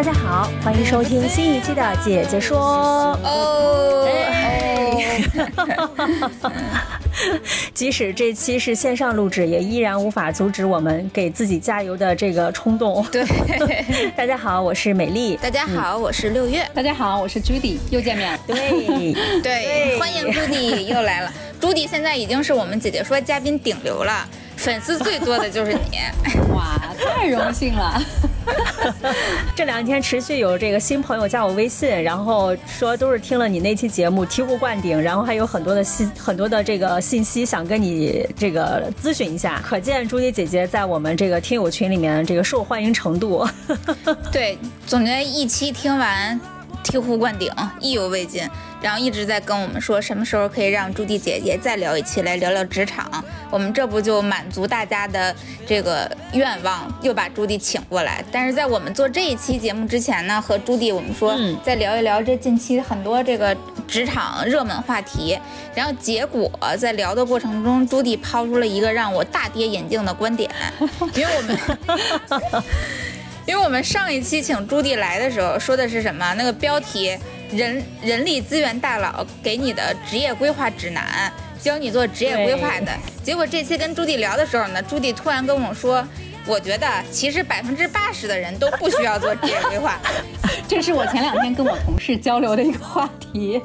大家好，欢迎收听新一期的《姐姐说》。哦，即使这期是线上录制，也依然无法阻止我们给自己加油的这个冲动。对，大家好，我是美丽。大家好，我是六月。大家好，我是朱迪，又见面了。对对，欢迎朱迪又来了。朱迪现在已经是我们姐姐说嘉宾顶流了。粉丝最多的就是你，哇，太荣幸了！这两天持续有这个新朋友加我微信，然后说都是听了你那期节目醍醐灌顶，然后还有很多的信很多的这个信息想跟你这个咨询一下，可见朱迪姐姐在我们这个听友群里面这个受欢迎程度。对，总觉得一期听完。醍醐灌顶，意犹未尽，然后一直在跟我们说什么时候可以让朱迪姐姐再聊一期来聊聊职场。我们这不就满足大家的这个愿望，又把朱迪请过来。但是在我们做这一期节目之前呢，和朱迪我们说再聊一聊这近期很多这个职场热门话题。然后结果在聊的过程中，朱迪抛出了一个让我大跌眼镜的观点，因为我们。因为我们上一期请朱迪来的时候说的是什么？那个标题“人人力资源大佬给你的职业规划指南”，教你做职业规划的。结果这期跟朱棣聊的时候呢，朱棣突然跟我说：“我觉得其实百分之八十的人都不需要做职业规划。”这是我前两天跟我同事交流的一个话题，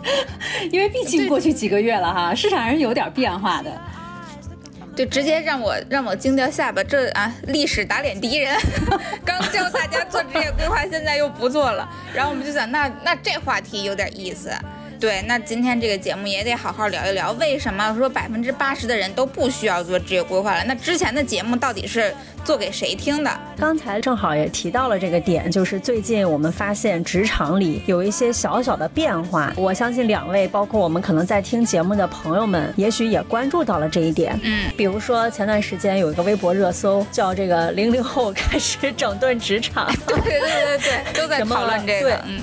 因为毕竟过去几个月了哈，市场还是有点变化的。就直接让我让我惊掉下巴，这啊历史打脸敌人，刚教大家做职业规划，现在又不做了。然后我们就想，那那这话题有点意思。对，那今天这个节目也得好好聊一聊，为什么说百分之八十的人都不需要做职业规划了？那之前的节目到底是做给谁听的？刚才正好也提到了这个点，就是最近我们发现职场里有一些小小的变化。我相信两位，包括我们可能在听节目的朋友们，也许也关注到了这一点。嗯，比如说前段时间有一个微博热搜，叫这个零零后开始整顿职场。对对对对对，都在讨论这个。嗯。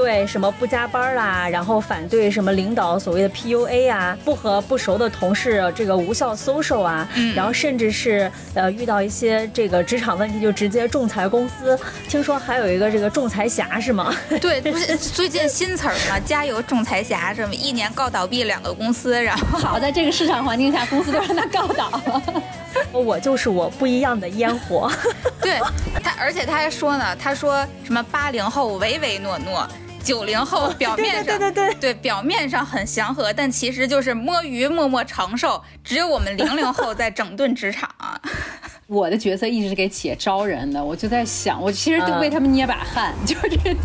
对什么不加班啦，然后反对什么领导所谓的 PUA 啊，不和不熟的同事这个无效 social 啊，然后甚至是呃遇到一些这个职场问题就直接仲裁公司，听说还有一个这个仲裁侠是吗？对，不是 最近新词儿嘛，加油仲裁侠什么一年告倒闭两个公司，然后好在这个市场环境下，公司都让他告倒了。我就是我不一样的烟火。对他，而且他还说呢，他说什么八零后唯唯诺诺。九零后表面上对对对对表面上很祥和，但其实就是摸鱼默默承受。只有我们零零后在整顿职场。我的角色一直是给企业招人的，我就在想，我其实都为他们捏把汗，就是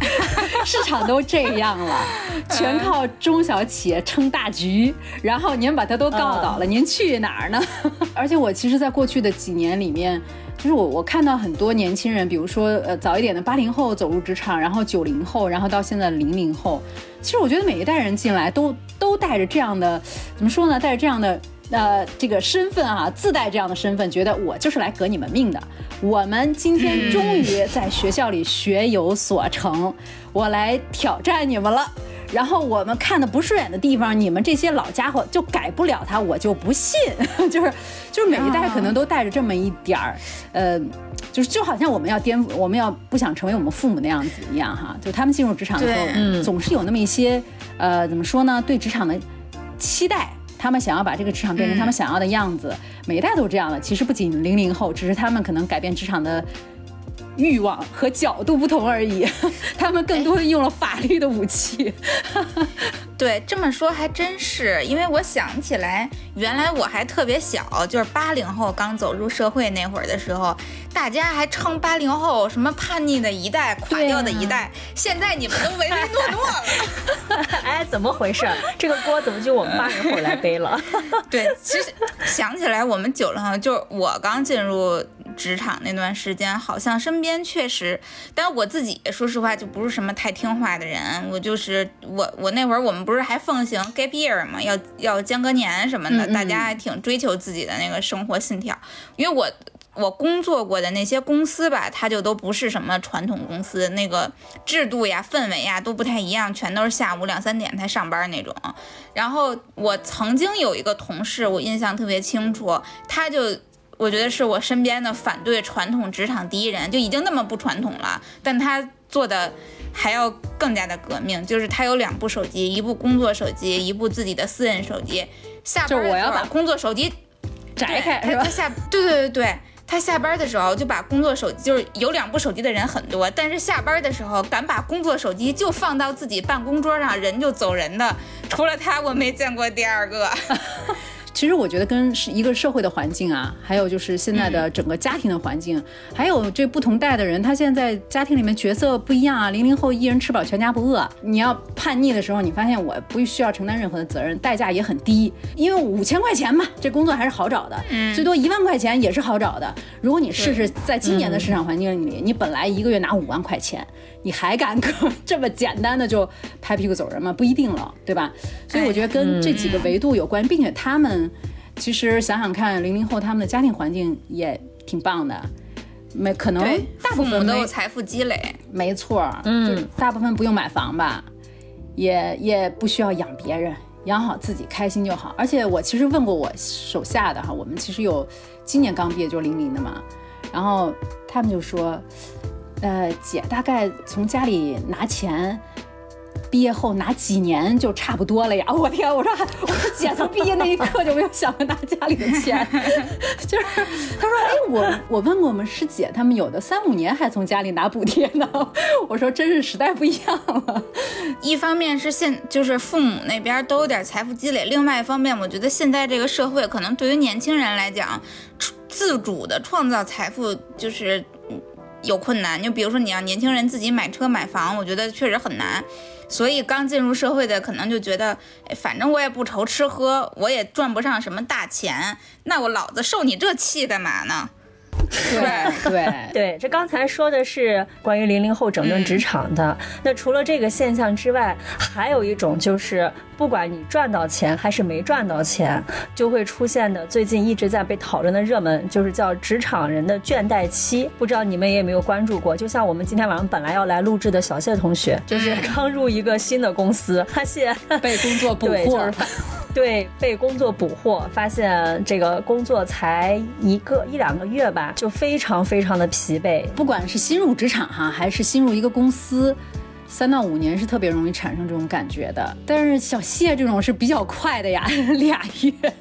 市场都这样了，全靠中小企业撑大局，然后您把它都告倒了，您去哪儿呢？而且我其实，在过去的几年里面。就是我，我看到很多年轻人，比如说，呃，早一点的八零后走入职场，然后九零后，然后到现在零零后。其实我觉得每一代人进来都都带着这样的，怎么说呢？带着这样的呃这个身份啊，自带这样的身份，觉得我就是来革你们命的。我们今天终于在学校里学有所成，我来挑战你们了。然后我们看的不顺眼的地方，你们这些老家伙就改不了它，我就不信。就是就是每一代可能都带着这么一点儿，呃，就是就好像我们要颠覆，我们要不想成为我们父母那样子一样哈。就他们进入职场以后，总是有那么一些，呃，怎么说呢？对职场的期待，他们想要把这个职场变成他们想要的样子。每一代都是这样的。其实不仅零零后，只是他们可能改变职场的。欲望和角度不同而已，他们更多的用了法律的武器。对，这么说还真是，因为我想起来，原来我还特别小，就是八零后刚走入社会那会儿的时候，大家还称八零后什么叛逆的一代、垮掉的一代。现在你们都唯唯诺诺了，哎，怎么回事？这个锅怎么就我们八零后来背了？对，其实想起来，我们九零后，就是我刚进入。职场那段时间，好像身边确实，但我自己说实话就不是什么太听话的人。我就是我，我那会儿我们不是还奉行 gap year 嘛，要要间隔年什么的，大家还挺追求自己的那个生活信条。因为我我工作过的那些公司吧，它就都不是什么传统公司，那个制度呀、氛围呀都不太一样，全都是下午两三点才上班那种。然后我曾经有一个同事，我印象特别清楚，他就。我觉得是我身边的反对传统职场第一人，就已经那么不传统了，但他做的还要更加的革命，就是他有两部手机，一部工作手机，一部自己的私人手机。下班我要把工作手机摘开，是吧？他下对对对对，他下班的时候就把工作手机，就是有两部手机的人很多，但是下班的时候敢把工作手机就放到自己办公桌上，人就走人的，除了他，我没见过第二个。其实我觉得跟是一个社会的环境啊，还有就是现在的整个家庭的环境，还有这不同代的人，他现在家庭里面角色不一样啊。零零后一人吃饱全家不饿，你要叛逆的时候，你发现我不需要承担任何的责任，代价也很低，因为五千块钱嘛，这工作还是好找的，最多一万块钱也是好找的。如果你试试在今年的市场环境里，你本来一个月拿五万块钱。你还敢可这么简单的就拍屁股走人吗？不一定了，对吧？所以我觉得跟这几个维度有关，并且他们其实想想看，零零后他们的家庭环境也挺棒的，没可能大部分都有财富积累，没错，嗯，大部分不用买房吧，也也不需要养别人，养好自己开心就好。而且我其实问过我手下的哈，我们其实有今年刚毕业就零零的嘛，然后他们就说。呃，姐大概从家里拿钱，毕业后拿几年就差不多了呀！我天，我说我说姐从毕业那一刻就没有想过拿家里的钱，就是他说哎，我我问过我们师姐，他们有的三五年还从家里拿补贴呢。我说真是时代不一样了。一方面是现就是父母那边都有点财富积累，另外一方面我觉得现在这个社会可能对于年轻人来讲，自主的创造财富就是。有困难，就比如说你要年轻人自己买车买房，我觉得确实很难。所以刚进入社会的可能就觉得，反正我也不愁吃喝，我也赚不上什么大钱，那我老子受你这气干嘛呢？对对对，这刚才说的是关于零零后整顿职场的。那除了这个现象之外，还有一种就是，不管你赚到钱还是没赚到钱，就会出现的最近一直在被讨论的热门，就是叫职场人的倦怠期。不知道你们也没有关注过？就像我们今天晚上本来要来录制的小谢同学，就是刚入一个新的公司，发现 被工作捕获。对，被工作捕获，发现这个工作才一个一两个月吧，就非常非常的疲惫。不管是新入职场哈，还是新入一个公司。三到五年是特别容易产生这种感觉的，但是小谢这种是比较快的呀，俩月。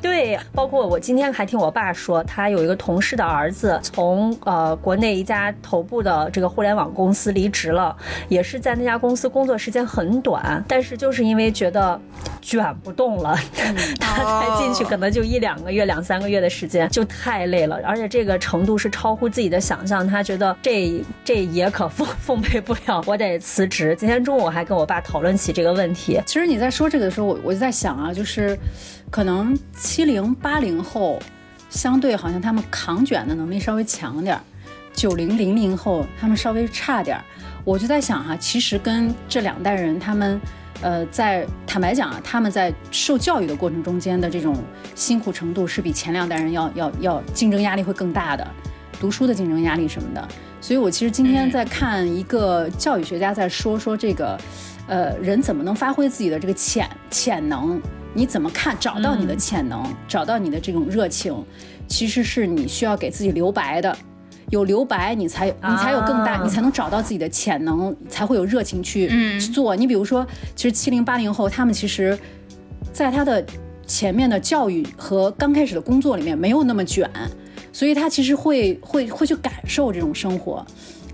对，包括我今天还听我爸说，他有一个同事的儿子从呃国内一家头部的这个互联网公司离职了，也是在那家公司工作时间很短，但是就是因为觉得卷不动了，他才进去，可能就一两个月、两三个月的时间，就太累了，而且这个程度是超乎自己的想象，他觉得这这也可奉奉陪不了。我得辞职。今天中午还跟我爸讨论起这个问题。其实你在说这个的时候，我我就在想啊，就是可能七零八零后相对好像他们扛卷的能力稍微强点儿，九零零零后他们稍微差点儿。我就在想哈，其实跟这两代人他们，呃，在坦白讲啊，他们在受教育的过程中间的这种辛苦程度是比前两代人要要要竞争压力会更大的，读书的竞争压力什么的。所以，我其实今天在看一个教育学家在说说这个，呃，人怎么能发挥自己的这个潜潜能？你怎么看？找到你的潜能，找到你的这种热情，其实是你需要给自己留白的。有留白，你才你才有更大，你才能找到自己的潜能，才会有热情去去做。你比如说，其实七零八零后他们其实，在他的前面的教育和刚开始的工作里面没有那么卷。所以他其实会会会去感受这种生活，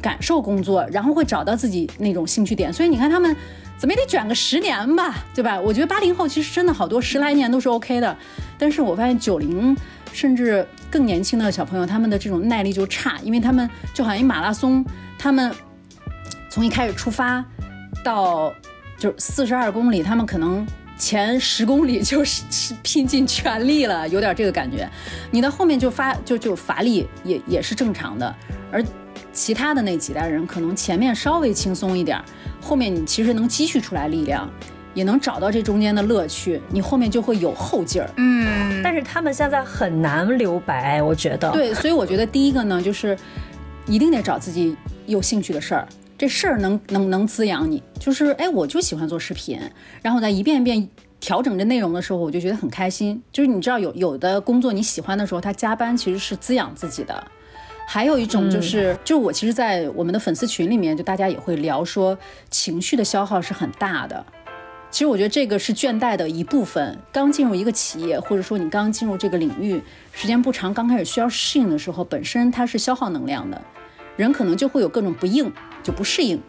感受工作，然后会找到自己那种兴趣点。所以你看他们怎么也得卷个十年吧，对吧？我觉得八零后其实真的好多十来年都是 OK 的，但是我发现九零甚至更年轻的小朋友，他们的这种耐力就差，因为他们就好像一马拉松，他们从一开始出发到就是四十二公里，他们可能。前十公里就是拼尽全力了，有点这个感觉。你到后面就发就就乏力，也也是正常的。而其他的那几代人，可能前面稍微轻松一点，后面你其实能积蓄出来力量，也能找到这中间的乐趣，你后面就会有后劲儿。嗯，但是他们现在很难留白，我觉得。对，所以我觉得第一个呢，就是一定得找自己有兴趣的事儿。这事儿能能能滋养你，就是哎，我就喜欢做视频，然后在一遍一遍调整这内容的时候，我就觉得很开心。就是你知道，有有的工作你喜欢的时候，他加班其实是滋养自己的。还有一种就是，就我其实，在我们的粉丝群里面，就大家也会聊说，情绪的消耗是很大的。其实我觉得这个是倦怠的一部分。刚进入一个企业，或者说你刚进入这个领域，时间不长，刚开始需要适应的时候，本身它是消耗能量的。人可能就会有各种不应，就不适应。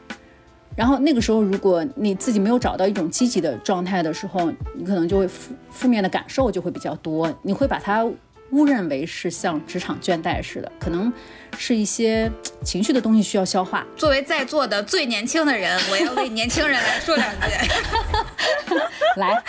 然后那个时候，如果你自己没有找到一种积极的状态的时候，你可能就会负负面的感受就会比较多，你会把它误认为是像职场倦怠似的，可能。是一些情绪的东西需要消化。作为在座的最年轻的人，我要为年轻人来说两句。来，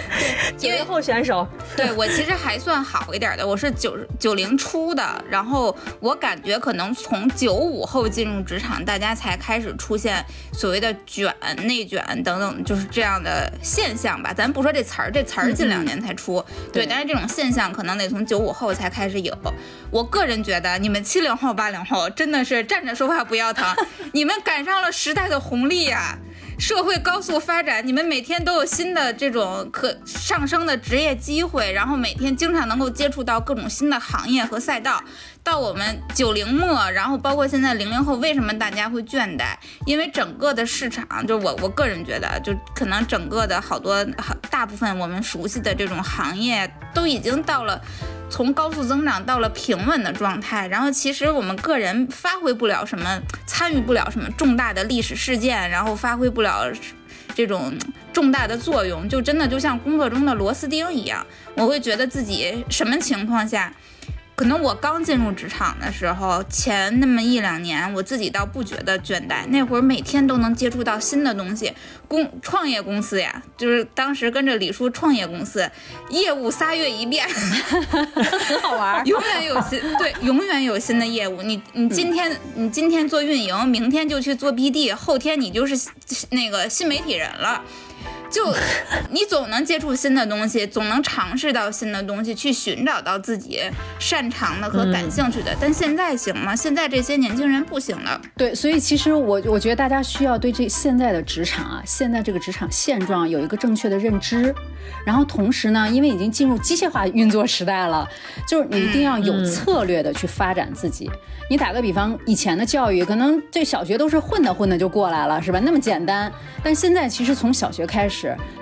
九零后选手，对我其实还算好一点的，我是九九零初的，然后我感觉可能从九五后进入职场，大家才开始出现所谓的卷、内卷等等，就是这样的现象吧。咱不说这词儿，这词儿近两年才出，对，但是这种现象可能得从九五后才开始有。我个人觉得，你们七零后。八零后真的是站着说话不腰疼，你们赶上了时代的红利呀！社会高速发展，你们每天都有新的这种可上升的职业机会，然后每天经常能够接触到各种新的行业和赛道。到我们九零末，然后包括现在零零后，为什么大家会倦怠？因为整个的市场，就我我个人觉得，就可能整个的好多大部分我们熟悉的这种行业都已经到了从高速增长到了平稳的状态。然后其实我们个人发挥不了什么，参与不了什么重大的历史事件，然后发挥不了这种重大的作用，就真的就像工作中的螺丝钉一样。我会觉得自己什么情况下？可能我刚进入职场的时候，前那么一两年，我自己倒不觉得倦怠。那会儿每天都能接触到新的东西，公创业公司呀，就是当时跟着李叔创业公司，业务仨月一变，很 好玩，永远有新对，永远有新的业务。你你今天你今天做运营，明天就去做 BD，后天你就是那个新媒体人了。就 你总能接触新的东西，总能尝试到新的东西，去寻找到自己擅长的和感兴趣的。但现在行吗？现在这些年轻人不行了。对，所以其实我我觉得大家需要对这现在的职场啊，现在这个职场现状有一个正确的认知。然后同时呢，因为已经进入机械化运作时代了，就是你一定要有策略的去发展自己。你打个比方，以前的教育可能这小学都是混的混的就过来了，是吧？那么简单。但现在其实从小学开始，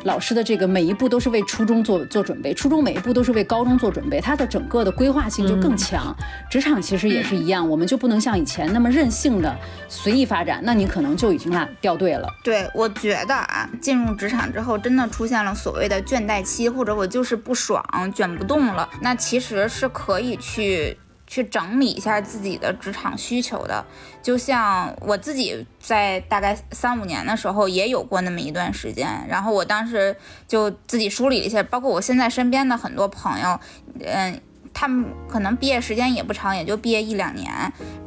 老师的这个每一步都是为初中做做准备，初中每一步都是为高中做准备，它的整个的规划性就更强。职场其实也是一样，我们就不能像以前那么任性的随意发展，那你可能就已经啊掉队了。对，我觉得啊，进入职场之后，真的出现了所谓的倦怠期，或者我就是不爽，卷不动了，那其实是可以去。去整理一下自己的职场需求的，就像我自己在大概三五年的时候也有过那么一段时间，然后我当时就自己梳理了一下，包括我现在身边的很多朋友，嗯，他们可能毕业时间也不长，也就毕业一两年。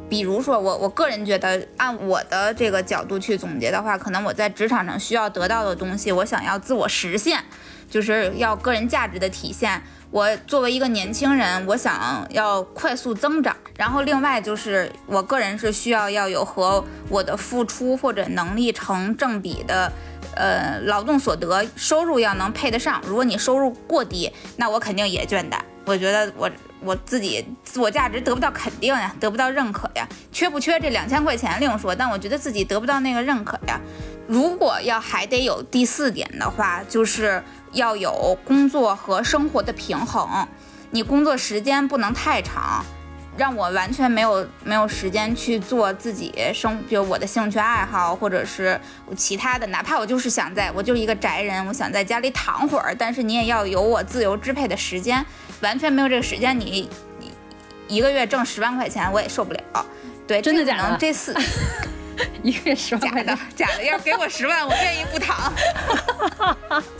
比如说我，我个人觉得，按我的这个角度去总结的话，可能我在职场上需要得到的东西，我想要自我实现，就是要个人价值的体现。我作为一个年轻人，我想要快速增长，然后另外就是我个人是需要要有和我的付出或者能力成正比的，呃，劳动所得收入要能配得上。如果你收入过低，那我肯定也倦怠。我觉得我我自己自我价值得不到肯定呀，得不到认可呀。缺不缺这两千块钱另说，但我觉得自己得不到那个认可呀。如果要还得有第四点的话，就是。要有工作和生活的平衡，你工作时间不能太长，让我完全没有没有时间去做自己生，比如我的兴趣爱好，或者是其他的，哪怕我就是想在，我就是一个宅人，我想在家里躺会儿，但是你也要有我自由支配的时间，完全没有这个时间，你一个月挣十万块钱我也受不了。对，真的假的？这四。一个月十万块钱，假的，要是给我十万，我愿意不躺。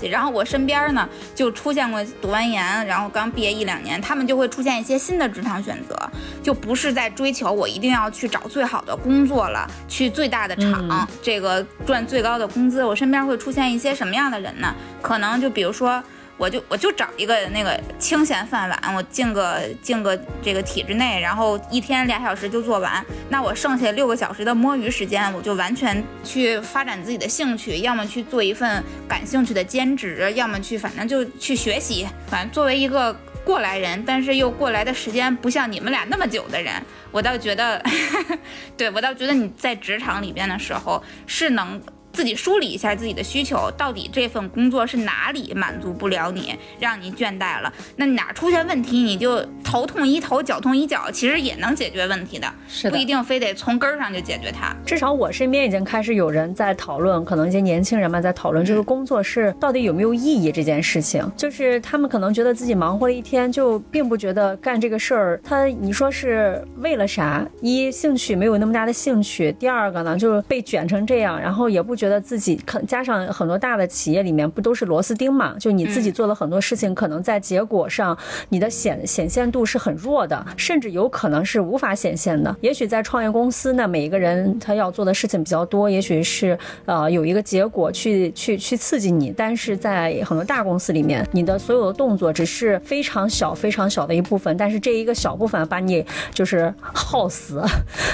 然后我身边呢，就出现过读完研，然后刚毕业一两年，他们就会出现一些新的职场选择，就不是在追求我一定要去找最好的工作了，去最大的厂，这个赚最高的工资。我身边会出现一些什么样的人呢？可能就比如说。我就我就找一个那个清闲饭碗，我进个进个这个体制内，然后一天俩小时就做完。那我剩下六个小时的摸鱼时间，我就完全去发展自己的兴趣，要么去做一份感兴趣的兼职，要么去反正就去学习。反正作为一个过来人，但是又过来的时间不像你们俩那么久的人，我倒觉得，对我倒觉得你在职场里边的时候是能。自己梳理一下自己的需求，到底这份工作是哪里满足不了你，让你倦怠了？那哪出现问题，你就头痛医头，脚痛医脚，其实也能解决问题的，是不一定非得从根儿上就解决它。至少我身边已经开始有人在讨论，可能一些年轻人嘛在讨论，这个工作是到底有没有意义这件事情。就是他们可能觉得自己忙活了一天，就并不觉得干这个事儿，他你说是为了啥？一兴趣没有那么大的兴趣，第二个呢，就是被卷成这样，然后也不觉。得自己可加上很多大的企业里面不都是螺丝钉嘛？就你自己做了很多事情，可能在结果上你的显显现度是很弱的，甚至有可能是无法显现的。也许在创业公司呢，每一个人他要做的事情比较多，也许是呃有一个结果去去去刺激你，但是在很多大公司里面，你的所有的动作只是非常小非常小的一部分，但是这一个小部分把你就是耗死，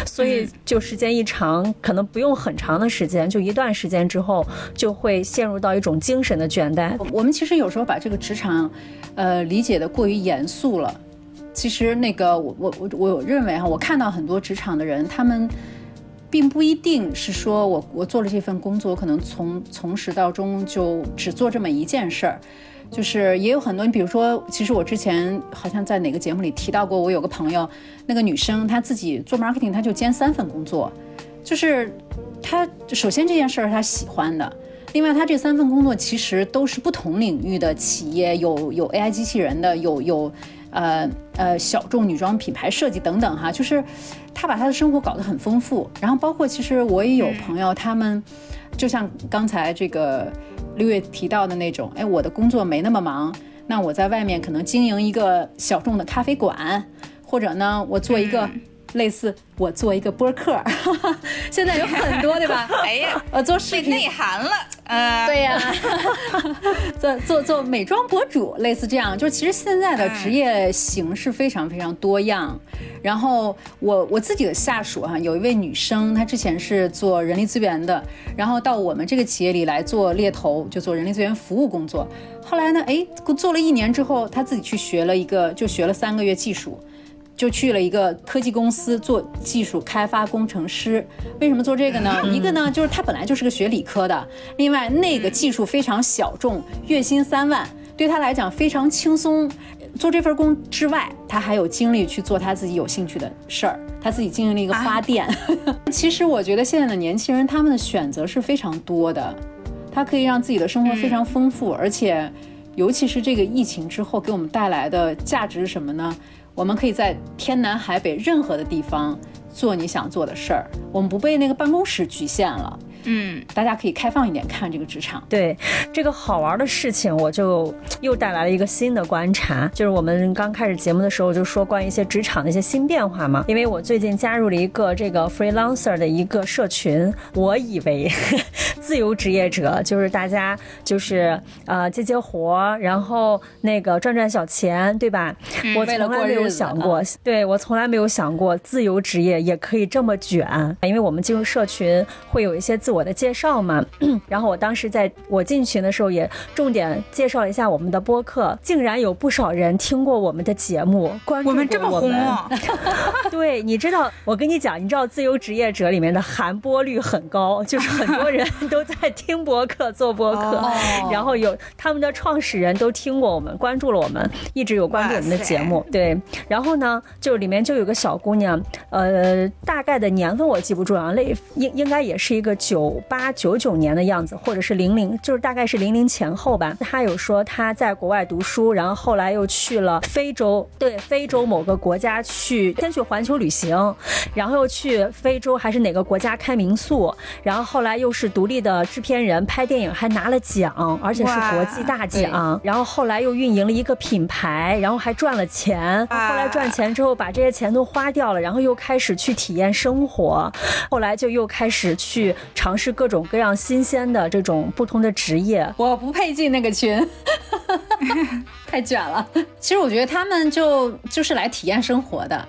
所以就时间一长，可能不用很长的时间，就一段时。间之后就会陷入到一种精神的倦怠。我们其实有时候把这个职场，呃，理解的过于严肃了。其实那个我我我我认为哈，我看到很多职场的人，他们并不一定是说我我做了这份工作，可能从从始到终就只做这么一件事儿。就是也有很多，你比如说，其实我之前好像在哪个节目里提到过，我有个朋友，那个女生她自己做 marketing，她就兼三份工作，就是。他首先这件事儿他喜欢的，另外他这三份工作其实都是不同领域的企业，有有 AI 机器人的，有有，呃呃小众女装品牌设计等等哈，就是他把他的生活搞得很丰富。然后包括其实我也有朋友，他们就像刚才这个六月提到的那种，哎，我的工作没那么忙，那我在外面可能经营一个小众的咖啡馆，或者呢，我做一个。类似我做一个播客，现在有很多对吧？哎呀，我，做视频内涵了，呃，对呀，做做做美妆博主，类似这样，就是其实现在的职业形式非常非常多样。然后我我自己的下属哈，有一位女生，她之前是做人力资源的，然后到我们这个企业里来做猎头，就做人力资源服务工作。后来呢，哎，做了一年之后，她自己去学了一个，就学了三个月技术。就去了一个科技公司做技术开发工程师。为什么做这个呢？一个呢，就是他本来就是个学理科的；另外，那个技术非常小众，月薪三万，对他来讲非常轻松。做这份工之外，他还有精力去做他自己有兴趣的事儿。他自己经营了一个花店。其实我觉得现在的年轻人他们的选择是非常多的，他可以让自己的生活非常丰富，而且，尤其是这个疫情之后给我们带来的价值是什么呢？我们可以在天南海北任何的地方做你想做的事儿，我们不被那个办公室局限了。嗯，大家可以开放一点看这个职场。对这个好玩的事情，我就又带来了一个新的观察，就是我们刚开始节目的时候就说关于一些职场的一些新变化嘛。因为我最近加入了一个这个 freelancer 的一个社群，我以为 自由职业者就是大家就是呃接接活，然后那个赚赚小钱，对吧？我从来没有想过，对我从来没有想过自由职业也可以这么卷，因为我们进入社群会有一些自我的介绍嘛。然后我当时在我进群的时候也重点介绍了一下我们的播客，竟然有不少人听过我们的节目，关注我们。这么红啊！对，你知道，我跟你讲，你知道自由职业者里面的含播率很高，就是很多人都在听播客、做播客，然后有他们的创始人都听过我们，关注了我们，一直有关注我们的节目。对，然后呢，就里面就有个小姑娘，呃，大概的年份我记不住啊，类应应该也是一个九八九九年的样子，或者是零零，就是大概是零零前后吧。他有说他在国外读书，然后后来又去了非洲，对，非洲某个国家去先去环球旅行，然后又去非洲还是哪个国家开民宿，然后后来又是独立的制片人，拍电影还拿了奖，而且是国际大奖。然后后来又运营了一个品牌，然后还赚了钱。后来赚钱之后把这些钱都花掉了，然后又开始去去体验生活，后来就又开始去尝试各种各样新鲜的这种不同的职业。我不配进那个群，太卷了。其实我觉得他们就就是来体验生活的。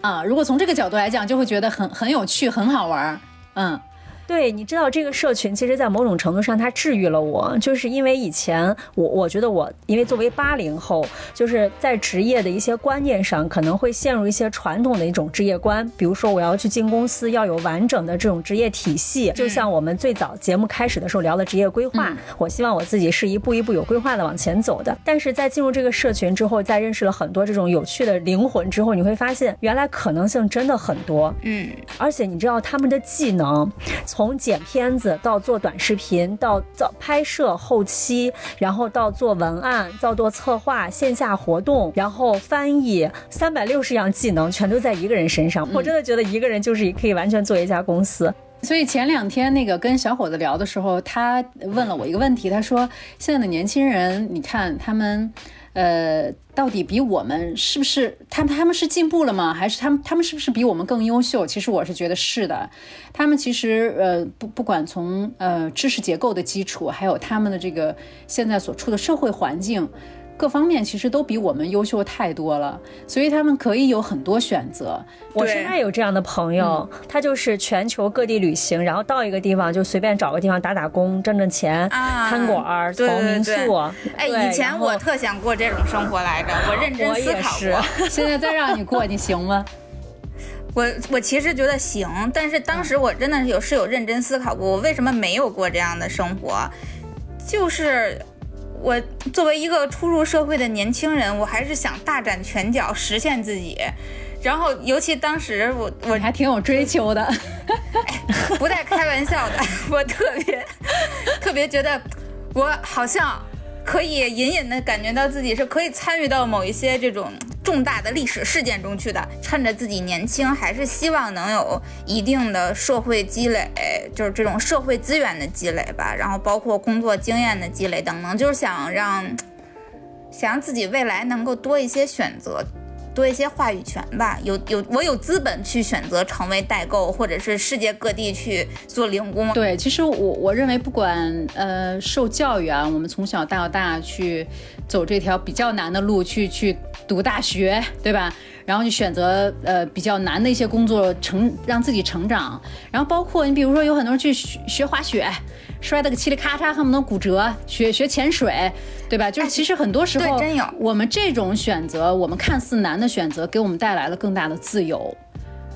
啊，如果从这个角度来讲，就会觉得很很有趣，很好玩儿，嗯。对，你知道这个社群，其实，在某种程度上，它治愈了我，就是因为以前我，我觉得我，因为作为八零后，就是在职业的一些观念上，可能会陷入一些传统的一种职业观，比如说我要去进公司，要有完整的这种职业体系，就像我们最早节目开始的时候聊的职业规划，我希望我自己是一步一步有规划的往前走的。但是在进入这个社群之后，在认识了很多这种有趣的灵魂之后，你会发现，原来可能性真的很多，嗯，而且你知道他们的技能。从剪片子到做短视频，到造拍摄后期，然后到做文案，到做策划、线下活动，然后翻译，三百六十样技能全都在一个人身上。我真的觉得一个人就是可以完全做一家公司。所以前两天那个跟小伙子聊的时候，他问了我一个问题，他说：“现在的年轻人，你看他们。”呃，到底比我们是不是他们他们是进步了吗？还是他们他们是不是比我们更优秀？其实我是觉得是的，他们其实呃不不管从呃知识结构的基础，还有他们的这个现在所处的社会环境。各方面其实都比我们优秀太多了，所以他们可以有很多选择。我身边有这样的朋友，他就是全球各地旅行，然后到一个地方就随便找个地方打打工，挣挣钱，啊餐馆、从民宿。哎，以前我特想过这种生活来着，我认真思考过。现在再让你过，你行吗？我我其实觉得行，但是当时我真的是有是有认真思考过，我为什么没有过这样的生活，就是。我作为一个初入社会的年轻人，我还是想大展拳脚，实现自己。然后，尤其当时我我还挺有追求的，不带开玩笑的，我特别 特别觉得我好像。可以隐隐的感觉到自己是可以参与到某一些这种重大的历史事件中去的。趁着自己年轻，还是希望能有一定的社会积累，就是这种社会资源的积累吧。然后包括工作经验的积累等等，就是想让想让自己未来能够多一些选择。多一些话语权吧，有有我有资本去选择成为代购，或者是世界各地去做零工。对，其实我我认为不管呃受教育啊，我们从小到大去走这条比较难的路，去去读大学，对吧？然后你选择呃比较难的一些工作，成让自己成长。然后包括你比如说有很多人去学学滑雪。摔得个嘁里咔嚓，恨不得骨折。学学潜水，对吧？就是其实很多时候，我们这种选择，我们看似难的选择，给我们带来了更大的自由。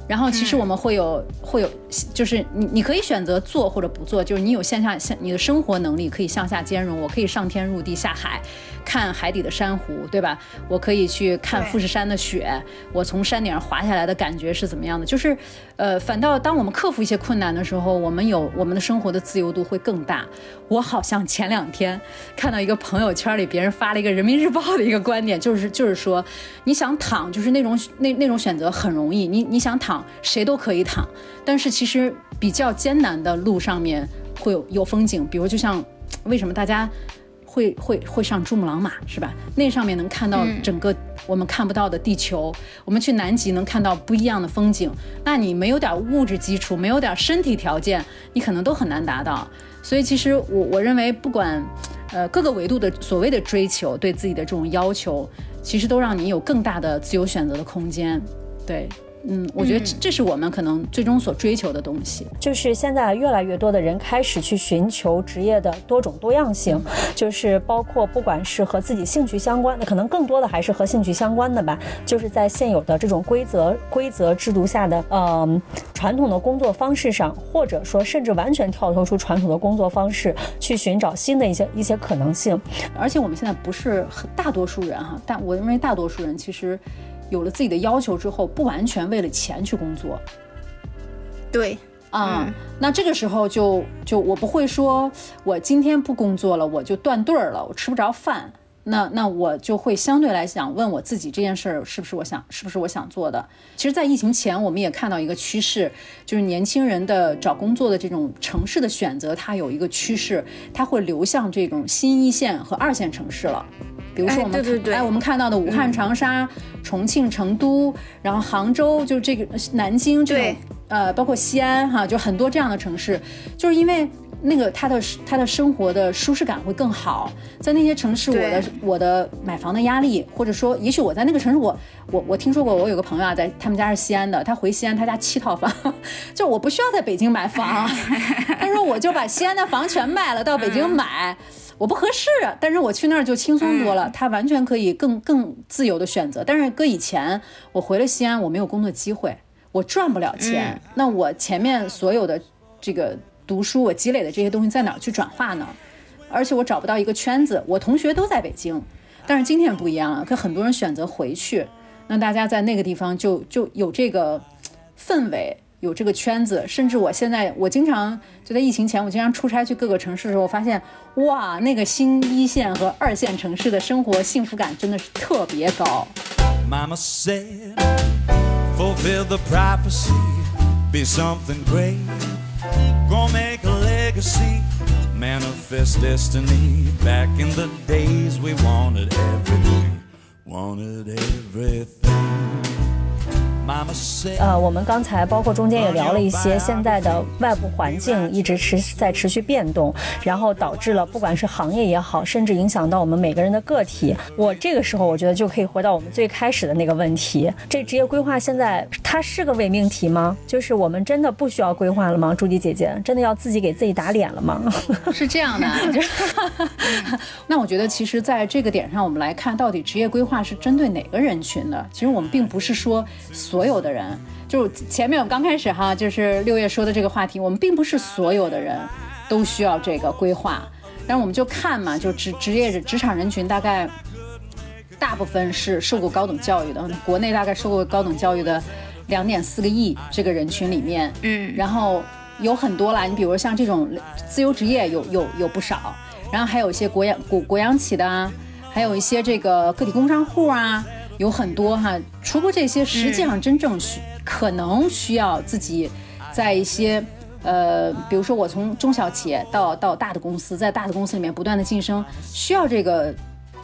然后其实我们会有会有，就是你你可以选择做或者不做，就是你有线下向你的生活能力可以向下兼容，我可以上天入地下海。看海底的珊瑚，对吧？我可以去看富士山的雪，我从山顶上滑下来的感觉是怎么样的？就是，呃，反倒当我们克服一些困难的时候，我们有我们的生活的自由度会更大。我好像前两天看到一个朋友圈里别人发了一个人民日报的一个观点，就是就是说，你想躺，就是那种那那种选择很容易，你你想躺，谁都可以躺，但是其实比较艰难的路上面会有有风景，比如就像为什么大家。会会会上珠穆朗玛是吧？那上面能看到整个我们看不到的地球。我们去南极能看到不一样的风景。那你没有点物质基础，没有点身体条件，你可能都很难达到。所以其实我我认为，不管呃各个维度的所谓的追求，对自己的这种要求，其实都让你有更大的自由选择的空间。对，嗯，我觉得这这是我们可能最终所追求的东西。就是现在越来越多的人开始去寻求职业的多种多样性，就是包括不管是和自己兴趣相关的，可能更多的还是和兴趣相关的吧。就是在现有的这种规则规则制度下的，呃，传统的工作方式上，或者说甚至完全跳脱出传统的工作方式，去寻找新的一些一些可能性。而且我们现在不是很大多数人哈，但我认为大多数人其实。有了自己的要求之后，不完全为了钱去工作，对啊，那这个时候就就我不会说，我今天不工作了，我就断队儿了，我吃不着饭，那那我就会相对来讲问我自己这件事儿是不是我想是不是我想做的。其实，在疫情前，我们也看到一个趋势，就是年轻人的找工作的这种城市的选择，它有一个趋势，它会流向这种新一线和二线城市了。比如说我们哎，我们看到的武汉、长沙、重庆、成都，然后杭州，就是这个南京这种，呃，包括西安哈，就很多这样的城市，就是因为那个他的他的生活的舒适感会更好，在那些城市，我的我的买房的压力，或者说，也许我在那个城市，我我我听说过，我有个朋友啊，在他们家是西安的，他回西安，他家七套房，就我不需要在北京买房，他说我就把西安的房全卖了，到北京买。我不合适，但是我去那儿就轻松多了。他完全可以更更自由的选择。但是搁以前，我回了西安，我没有工作机会，我赚不了钱。那我前面所有的这个读书，我积累的这些东西在哪儿去转化呢？而且我找不到一个圈子。我同学都在北京，但是今天不一样了，可很多人选择回去。那大家在那个地方就就有这个氛围。有这个圈子，甚至我现在我经常就在疫情前，我经常出差去各个城市的时候，我发现哇，那个新一线和二线城市的生活幸福感真的是特别高。Mama said, fulfill the prophecy, be something great, go make a legacy, manifest destiny. Back in the days we wanted everything, wanted everything. 呃，我们刚才包括中间也聊了一些，现在的外部环境一直持在持续变动，然后导致了不管是行业也好，甚至影响到我们每个人的个体。我这个时候我觉得就可以回到我们最开始的那个问题：这职业规划现在它是个伪命题吗？就是我们真的不需要规划了吗？朱迪姐姐，真的要自己给自己打脸了吗？是这样的，那我觉得其实在这个点上，我们来看到底职业规划是针对哪个人群的？其实我们并不是说所所有的人，就是前面我刚开始哈，就是六月说的这个话题，我们并不是所有的人都需要这个规划，但是我们就看嘛，就职职业职场人群大概大部分是受过高等教育的，国内大概受过高等教育的两点四个亿这个人群里面，嗯，然后有很多啦，你比如像这种自由职业有有有不少，然后还有一些国央国国央企的啊，还有一些这个个体工商户啊。有很多哈，除过这些，实际上真正需可能需要自己在一些呃，比如说我从中小企业到到大的公司，在大的公司里面不断的晋升，需要这个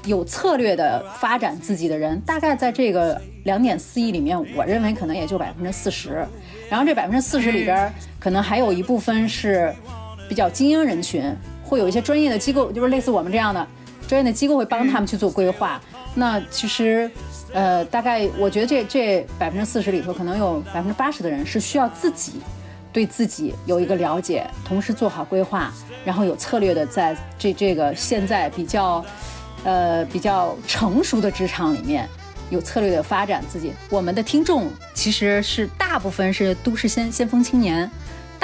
有策略的发展自己的人，大概在这个两点四亿里面，我认为可能也就百分之四十。然后这百分之四十里边，可能还有一部分是比较精英人群，会有一些专业的机构，就是类似我们这样的专业的机构会帮他们去做规划。那其实。呃，大概我觉得这这百分之四十里头，可能有百分之八十的人是需要自己对自己有一个了解，同时做好规划，然后有策略的在这这个现在比较呃比较成熟的职场里面有策略的发展自己。我们的听众其实是大部分是都市先先锋青年。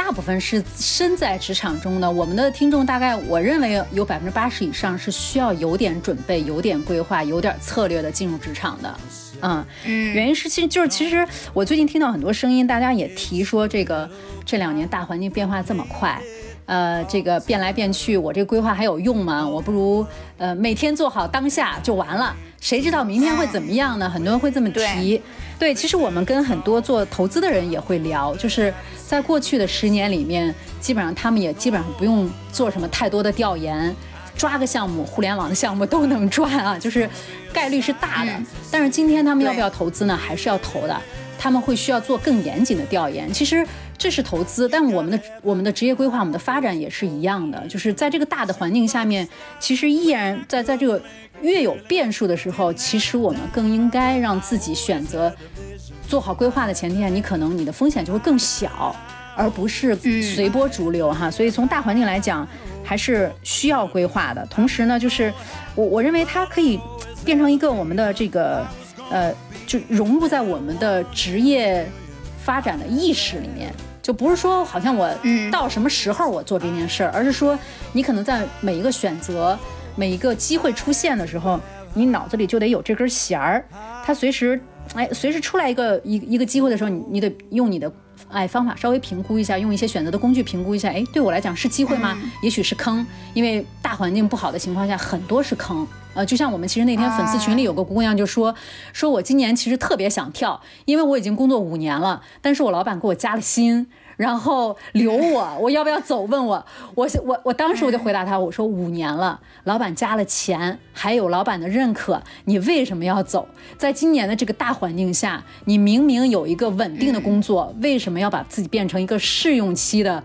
大部分是身在职场中的，我们的听众大概我认为有百分之八十以上是需要有点准备、有点规划、有点策略的进入职场的。嗯，原因是其实就是其实我最近听到很多声音，大家也提说这个这两年大环境变化这么快，呃，这个变来变去，我这个规划还有用吗？我不如呃每天做好当下就完了，谁知道明天会怎么样呢？很多人会这么提。对，其实我们跟很多做投资的人也会聊，就是在过去的十年里面，基本上他们也基本上不用做什么太多的调研，抓个项目，互联网的项目都能赚啊，就是概率是大的。但是今天他们要不要投资呢？还是要投的。他们会需要做更严谨的调研。其实这是投资，但我们的我们的职业规划、我们的发展也是一样的，就是在这个大的环境下面，其实依然在在这个越有变数的时候，其实我们更应该让自己选择做好规划的前提下，你可能你的风险就会更小。而不是随波逐流哈，所以从大环境来讲，还是需要规划的。同时呢，就是我我认为它可以变成一个我们的这个呃，就融入在我们的职业发展的意识里面，就不是说好像我到什么时候我做这件事儿，而是说你可能在每一个选择、每一个机会出现的时候，你脑子里就得有这根弦儿，它随时哎随时出来一个一一个机会的时候，你你得用你的。哎，方法稍微评估一下，用一些选择的工具评估一下。哎，对我来讲是机会吗？也许是坑，因为大环境不好的情况下，很多是坑。呃，就像我们其实那天粉丝群里有个姑娘就说，说我今年其实特别想跳，因为我已经工作五年了，但是我老板给我加了薪。然后留我，我要不要走？问我，我我我当时我就回答他，我说五年了，老板加了钱，还有老板的认可，你为什么要走？在今年的这个大环境下，你明明有一个稳定的工作，为什么要把自己变成一个试用期的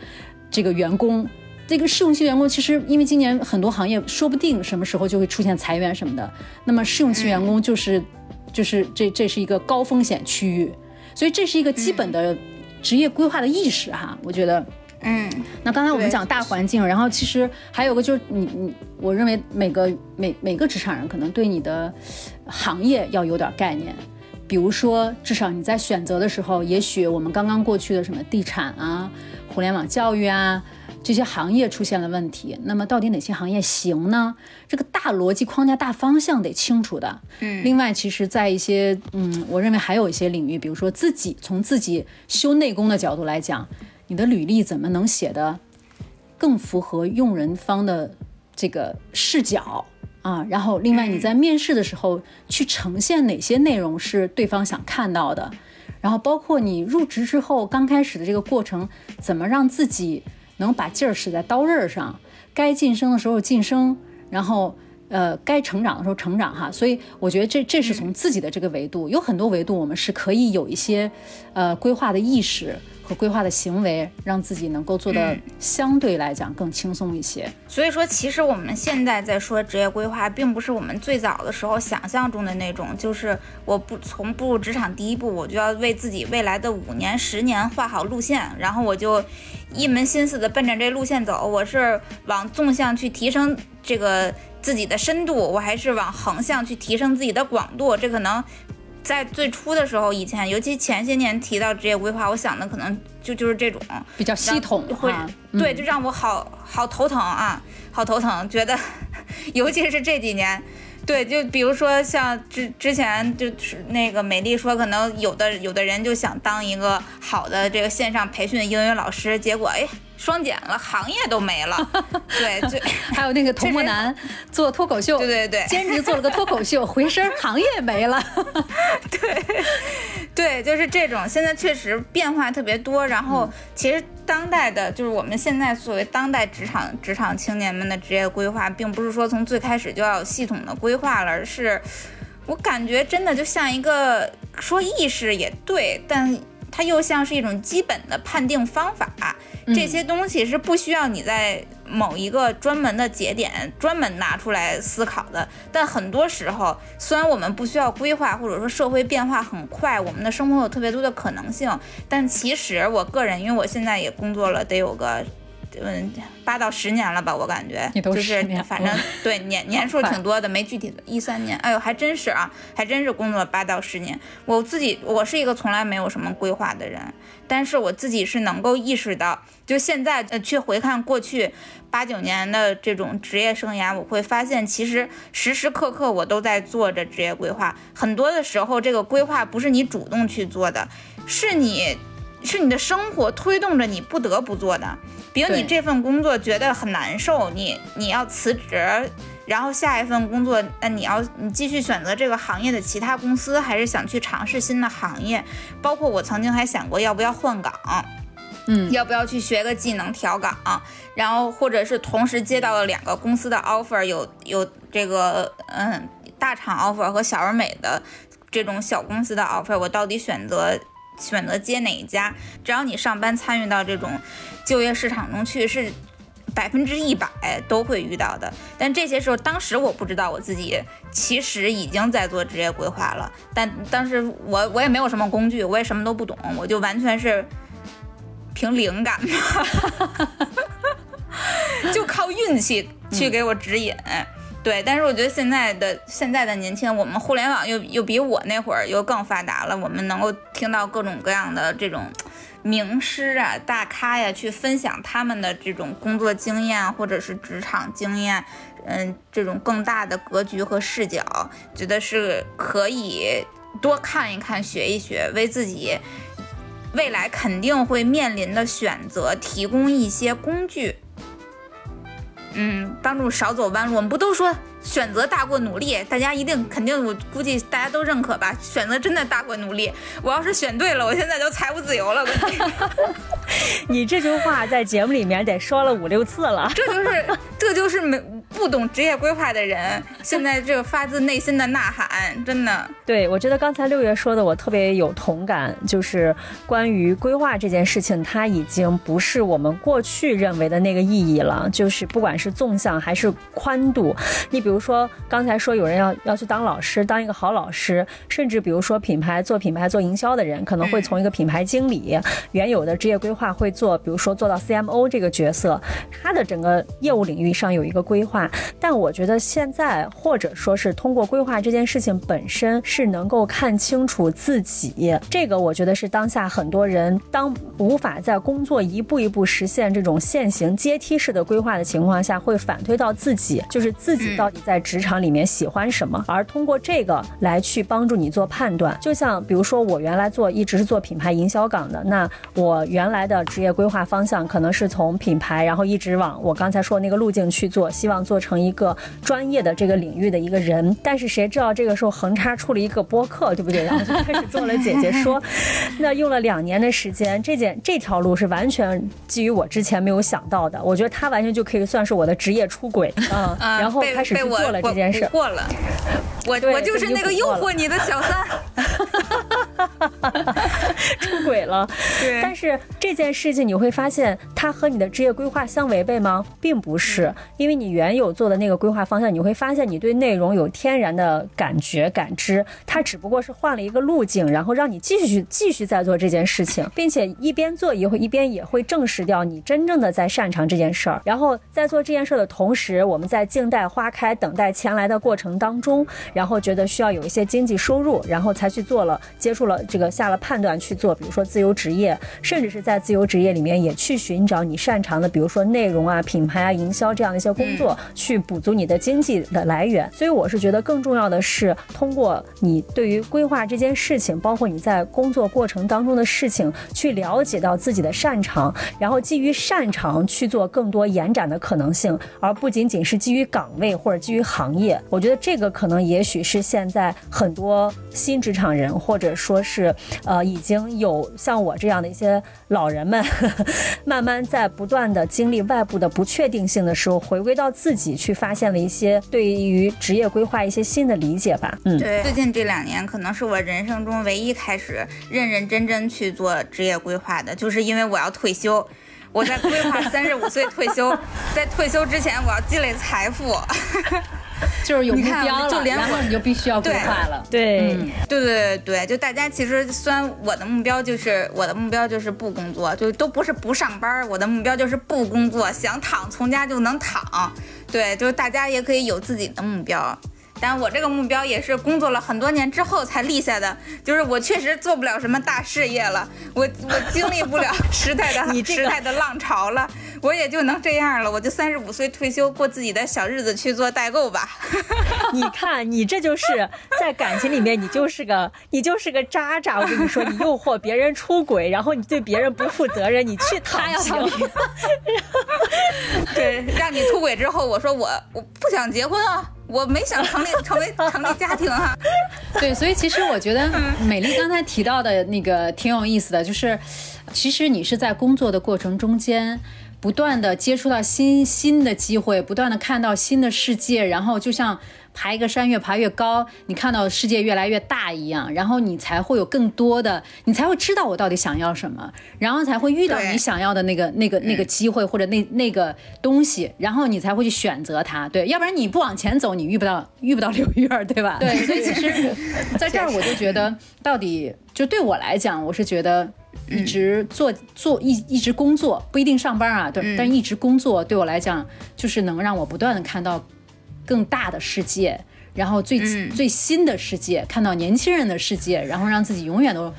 这个员工？这个试用期员工其实因为今年很多行业说不定什么时候就会出现裁员什么的，那么试用期员工就是就是这这是一个高风险区域，所以这是一个基本的。职业规划的意识哈，我觉得，嗯，那刚才我们讲大环境，然后其实还有个就是你你，我认为每个每每个职场人可能对你的行业要有点概念，比如说至少你在选择的时候，也许我们刚刚过去的什么地产啊、互联网教育啊。这些行业出现了问题，那么到底哪些行业行呢？这个大逻辑框架、大方向得清楚的。嗯，另外，其实，在一些嗯，我认为还有一些领域，比如说自己从自己修内功的角度来讲，你的履历怎么能写的更符合用人方的这个视角啊？然后，另外你在面试的时候去呈现哪些内容是对方想看到的？然后，包括你入职之后刚开始的这个过程，怎么让自己。能把劲儿使在刀刃上，该晋升的时候晋升，然后呃该成长的时候成长哈，所以我觉得这这是从自己的这个维度，有很多维度我们是可以有一些呃规划的意识。和规划的行为，让自己能够做的相对来讲更轻松一些。所以说，其实我们现在在说职业规划，并不是我们最早的时候想象中的那种，就是我不从步入职场第一步，我就要为自己未来的五年、十年画好路线，然后我就一门心思的奔着这路线走。我是往纵向去提升这个自己的深度，我还是往横向去提升自己的广度？这可能。在最初的时候，以前尤其前些年提到职业规划，我想的可能就就是这种比较系统，会对，就让我好好头疼啊，好头疼，觉得尤其是这几年，对，就比如说像之之前就是那个美丽说，可能有的有的人就想当一个好的这个线上培训英语老师，结果哎。双减了，行业都没了。对，就 还有那个童木南 做脱口秀，对对对，兼职做了个脱口秀，回身行业没了。对，对，就是这种。现在确实变化特别多。然后，其实当代的，就是我们现在所谓当代职场职场青年们的职业规划，并不是说从最开始就要有系统的规划了，而是我感觉真的就像一个说意识也对，但它又像是一种基本的判定方法。这些东西是不需要你在某一个专门的节点专门拿出来思考的。但很多时候，虽然我们不需要规划，或者说社会变化很快，我们的生活有特别多的可能性，但其实我个人，因为我现在也工作了，得有个。嗯，八到十年了吧，我感觉就是反正对年 年数挺多的，没具体的。一三年，哎呦，还真是啊，还真是工作八到十年。我自己，我是一个从来没有什么规划的人，但是我自己是能够意识到，就现在呃去回看过去八九年的这种职业生涯，我会发现其实时时刻刻我都在做着职业规划。很多的时候，这个规划不是你主动去做的，是你是你的生活推动着你不得不做的。比如你这份工作觉得很难受，你你要辞职，然后下一份工作，那你要你继续选择这个行业的其他公司，还是想去尝试新的行业？包括我曾经还想过要不要换岗，嗯，要不要去学个技能调岗，然后或者是同时接到了两个公司的 offer，有有这个嗯大厂 offer 和小而美的这种小公司的 offer，我到底选择选择接哪一家，只要你上班参与到这种就业市场中去，是百分之一百都会遇到的。但这些时候，当时我不知道我自己其实已经在做职业规划了，但当时我我也没有什么工具，我也什么都不懂，我就完全是凭灵感吧，就靠运气去给我指引。对，但是我觉得现在的现在的年轻，我们互联网又又比我那会儿又更发达了，我们能够听到各种各样的这种名师啊、大咖呀，去分享他们的这种工作经验或者是职场经验，嗯，这种更大的格局和视角，觉得是可以多看一看、学一学，为自己未来肯定会面临的选择提供一些工具。嗯，帮助少走弯路。我们不都说选择大过努力？大家一定肯定，我估计大家都认可吧？选择真的大过努力。我要是选对了，我现在就财务自由了。你这句话在节目里面得说了五六次了。这就是，这就是没。不懂职业规划的人，现在这个发自内心的呐喊，真的。对，我觉得刚才六月说的，我特别有同感，就是关于规划这件事情，它已经不是我们过去认为的那个意义了。就是不管是纵向还是宽度，你比如说刚才说有人要要去当老师，当一个好老师，甚至比如说品牌做品牌做营销的人，可能会从一个品牌经理原有的职业规划会做，比如说做到 CMO 这个角色，他的整个业务领域上有一个规划。但我觉得现在，或者说是通过规划这件事情本身，是能够看清楚自己。这个我觉得是当下很多人当无法在工作一步一步实现这种现行阶梯式的规划的情况下，会反推到自己，就是自己到底在职场里面喜欢什么，而通过这个来去帮助你做判断。就像比如说我原来做一直是做品牌营销岗的，那我原来的职业规划方向可能是从品牌，然后一直往我刚才说那个路径去做，希望做。成一个专业的这个领域的一个人，但是谁知道这个时候横插出了一个播客，对不对？然后就开始做了姐姐说，那用了两年的时间，这件这条路是完全基于我之前没有想到的。我觉得他完全就可以算是我的职业出轨啊，然后开始去做了这件事。过了，我我就是那个诱惑你的小三，出轨了。对，但是这件事情你会发现，它和你的职业规划相违背吗？并不是，因为你原有。做的那个规划方向，你会发现你对内容有天然的感觉感知，它只不过是换了一个路径，然后让你继续继续在做这件事情，并且一边做也会一边也会证实掉你真正的在擅长这件事儿。然后在做这件事儿的同时，我们在静待花开、等待钱来的过程当中，然后觉得需要有一些经济收入，然后才去做了接触了这个下了判断去做，比如说自由职业，甚至是在自由职业里面也去寻找你擅长的，比如说内容啊、品牌啊、营销这样的一些工作。去补足你的经济的来源，所以我是觉得更重要的是通过你对于规划这件事情，包括你在工作过程当中的事情，去了解到自己的擅长，然后基于擅长去做更多延展的可能性，而不仅仅是基于岗位或者基于行业。我觉得这个可能也许是现在很多新职场人，或者说是呃已经有像我这样的一些老人们，慢慢在不断的经历外部的不确定性的时候，回归到自己。去发现了一些对于职业规划一些新的理解吧。嗯，对，最近这两年可能是我人生中唯一开始认认真真去做职业规划的，就是因为我要退休，我在规划三十五岁退休，在退休之前我要积累财富。就是有目标了，然后你就必须要规划了。对，对对对对，就大家其实虽然我的目标就是我的目标就是不工作，就都不是不上班，我的目标就是不工作，想躺从家就能躺。对，就是大家也可以有自己的目标。但我这个目标也是工作了很多年之后才立下的，就是我确实做不了什么大事业了，我我经历不了 时代的时代的浪潮了，我也就能这样了，我就三十五岁退休过自己的小日子去做代购吧。你看，你这就是在感情里面，你就是个你就是个渣渣。我跟你说，你诱惑别人出轨，然后你对别人不负责任，你去躺平。对，让你出轨之后，我说我我不想结婚啊。我没想成立成为成立家庭啊，对，所以其实我觉得美丽刚才提到的那个挺有意思的，就是其实你是在工作的过程中间。不断的接触到新新的机会，不断的看到新的世界，然后就像爬一个山越爬越高，你看到世界越来越大一样，然后你才会有更多的，你才会知道我到底想要什么，然后才会遇到你想要的那个那个那个机会或者那那个东西，然后你才会去选择它，对，要不然你不往前走，你遇不到遇不到刘月儿，对吧？对，所以其实在这儿我就觉得，到底就对我来讲，我是觉得。一直做做一一直工作不一定上班啊，对，但一直工作对我来讲，就是能让我不断的看到更大的世界，然后最、最新的世界，看到年轻人的世界，然后让自己永远都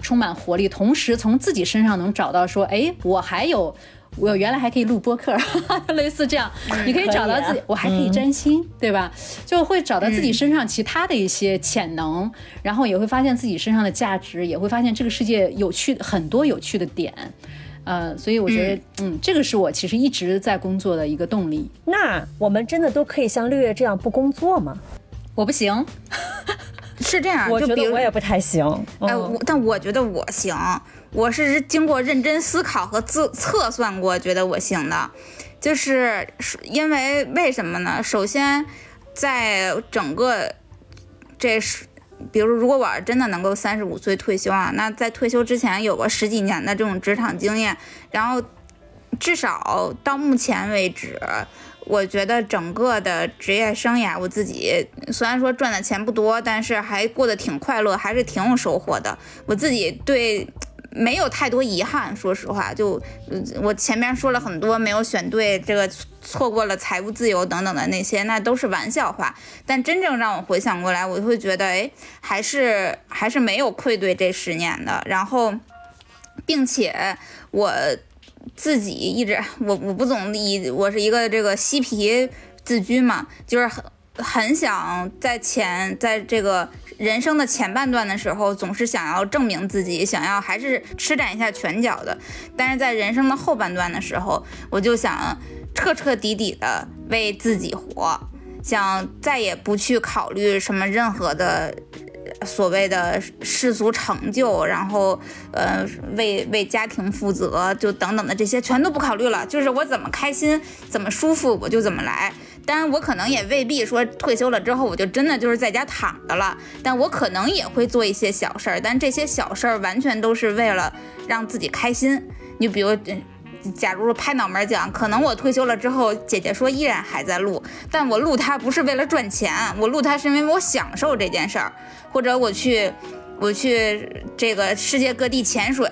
充满活力，同时从自己身上能找到说，哎，我还有。我原来还可以录播客，类似这样，你可以找到自己，我还可以占星，对吧？就会找到自己身上其他的一些潜能，然后也会发现自己身上的价值，也会发现这个世界有趣很多有趣的点，呃，所以我觉得，嗯，这个是我其实一直在工作的一个动力。那我们真的都可以像六月这样不工作吗？我不行，是这样，我就比如觉得我也不太行。哎，嗯我但我觉得我行，我是经过认真思考和自测算过，觉得我行的，就是是因为为什么呢？首先，在整个这是。比如，如果我真的能够三十五岁退休啊，那在退休之前有个十几年的这种职场经验，然后至少到目前为止，我觉得整个的职业生涯，我自己虽然说赚的钱不多，但是还过得挺快乐，还是挺有收获的。我自己对没有太多遗憾，说实话，就我前面说了很多没有选对，这个错过了财务自由等等的那些，那都是玩笑话。但真正让我回想过来，我会觉得，哎，还是还是没有愧对这十年的。然后，并且我自己一直，我我不总以我是一个这个嬉皮自居嘛，就是很很想在前在这个人生的前半段的时候，总是想要证明自己，想要还是施展一下拳脚的。但是在人生的后半段的时候，我就想彻彻底底的为自己活，想再也不去考虑什么任何的。所谓的世俗成就，然后呃为为家庭负责，就等等的这些全都不考虑了，就是我怎么开心，怎么舒服我就怎么来。当然，我可能也未必说退休了之后我就真的就是在家躺着了，但我可能也会做一些小事儿，但这些小事儿完全都是为了让自己开心。你比如，假如说拍脑门讲，可能我退休了之后，姐姐说依然还在录，但我录它不是为了赚钱，我录它是因为我享受这件事儿，或者我去我去这个世界各地潜水。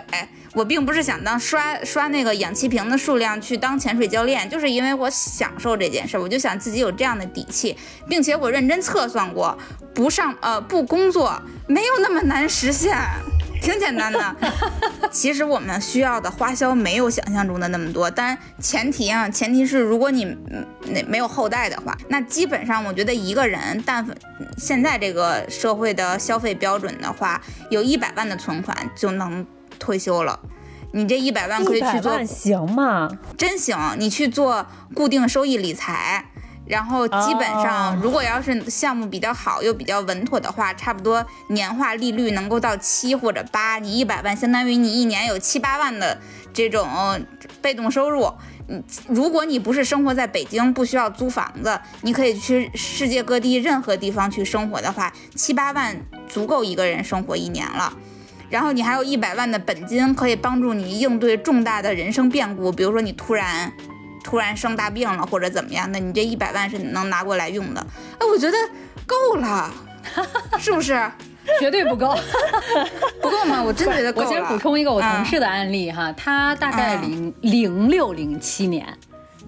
我并不是想当刷刷那个氧气瓶的数量去当潜水教练，就是因为我享受这件事儿，我就想自己有这样的底气，并且我认真测算过，不上呃不工作没有那么难实现，挺简单的。其实我们需要的花销没有想象中的那么多，但前提啊，前提是如果你那没有后代的话，那基本上我觉得一个人，但凡现在这个社会的消费标准的话，有一百万的存款就能退休了。你这一百万可以去做万行吗？真行，你去做固定收益理财，然后基本上，哦如果要是项目比较好又比较稳妥的话，差不多年化利率能够到七或者八，你一百万相当于你一年有七八万的这种被动收入。嗯，如果你不是生活在北京，不需要租房子，你可以去世界各地任何地方去生活的话，七八万足够一个人生活一年了。然后你还有一百万的本金，可以帮助你应对重大的人生变故，比如说你突然突然生大病了或者怎么样的，你这一百万是能拿过来用的。哎，我觉得够了，是不是？绝对不够。不够吗？我真觉得够了。我先补充一个我同嗯事的案例哈，他大概零零六零七年，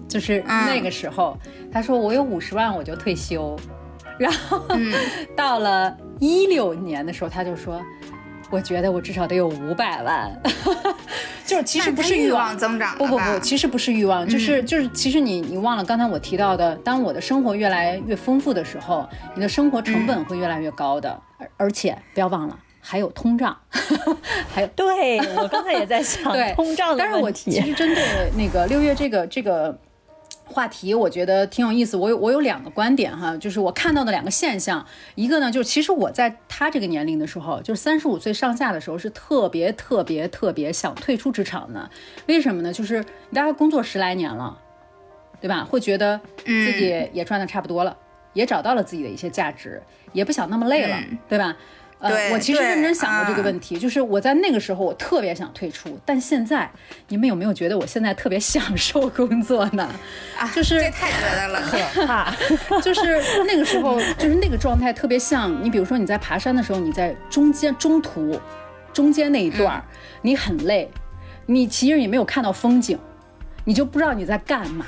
就是那个时候，他说我有五十万我就退休，然后嗯 到了一六年的时候，他就说。我觉得我至少得有五百万，就是其实不是欲望望增长不不不，其实不是欲望，就是就是，其实你你忘了刚才我提到的，当我的生活越来越丰富的时候，你的生活成本会越来越高的，而而且不要忘了还有通胀，还有对我刚才也在想对通胀的但是我问题。其实针对那个六月这个这个话题，我觉得挺有意思。我有我有两个观点哈，就是我看到的两个现象。一个呢，就是其实我在他这个年龄的时候，就是三十五岁上下的时候，是特别特别特别想退出职场的。为什么呢？就是大家工作十来年了，对吧？会觉得自己也赚的差不多了，也找到了自己的一些价值，也不想那么累了，对吧？呃，我其实认真想过这个问题，就是我在那个时候我特别想退出，但现在你们有没有觉得我现在特别享受工作呢？啊，就是这太觉得了，可怕。就是那个时候，就是那个状态特别像你，比如说你在爬山的时候，你在中间中途中间那一段，你很累，你其实也没有看到风景，你就不知道你在干嘛。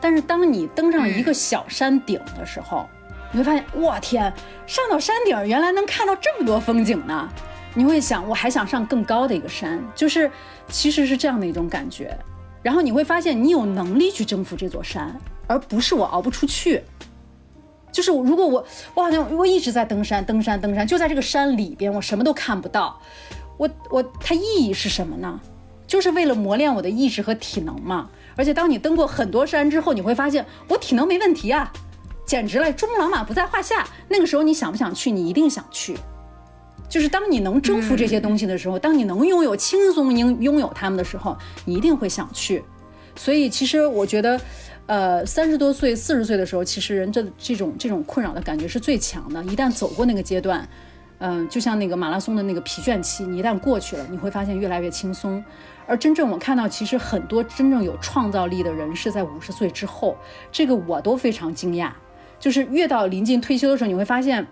但是当你登上一个小山顶的时候，你会发现，我天，上到山顶原来能看到这么多风景呢！你会想，我还想上更高的一个山，就是其实是这样的一种感觉。然后你会发现，你有能力去征服这座山，而不是我熬不出去。就是如果我，我好像我一直在登山，登山，登山，就在这个山里边，我什么都看不到。我我它意义是什么呢？就是为了磨练我的意志和体能嘛。而且当你登过很多山之后，你会发现我体能没问题啊。简直了，珠穆朗玛不在话下。那个时候你想不想去？你一定想去。就是当你能征服这些东西的时候，当你能拥有轻松拥拥有它们的时候，你一定会想去。所以其实我觉得，呃，三十多岁、四十岁的时候，其实人这这种这种困扰的感觉是最强的。一旦走过那个阶段，嗯，就像那个马拉松的那个疲倦期，你一旦过去了，你会发现越来越轻松。而真正我看到，其实很多真正有创造力的人是在五十岁之后，这个我都非常惊讶。就是越到临近退休的时候，你会发现，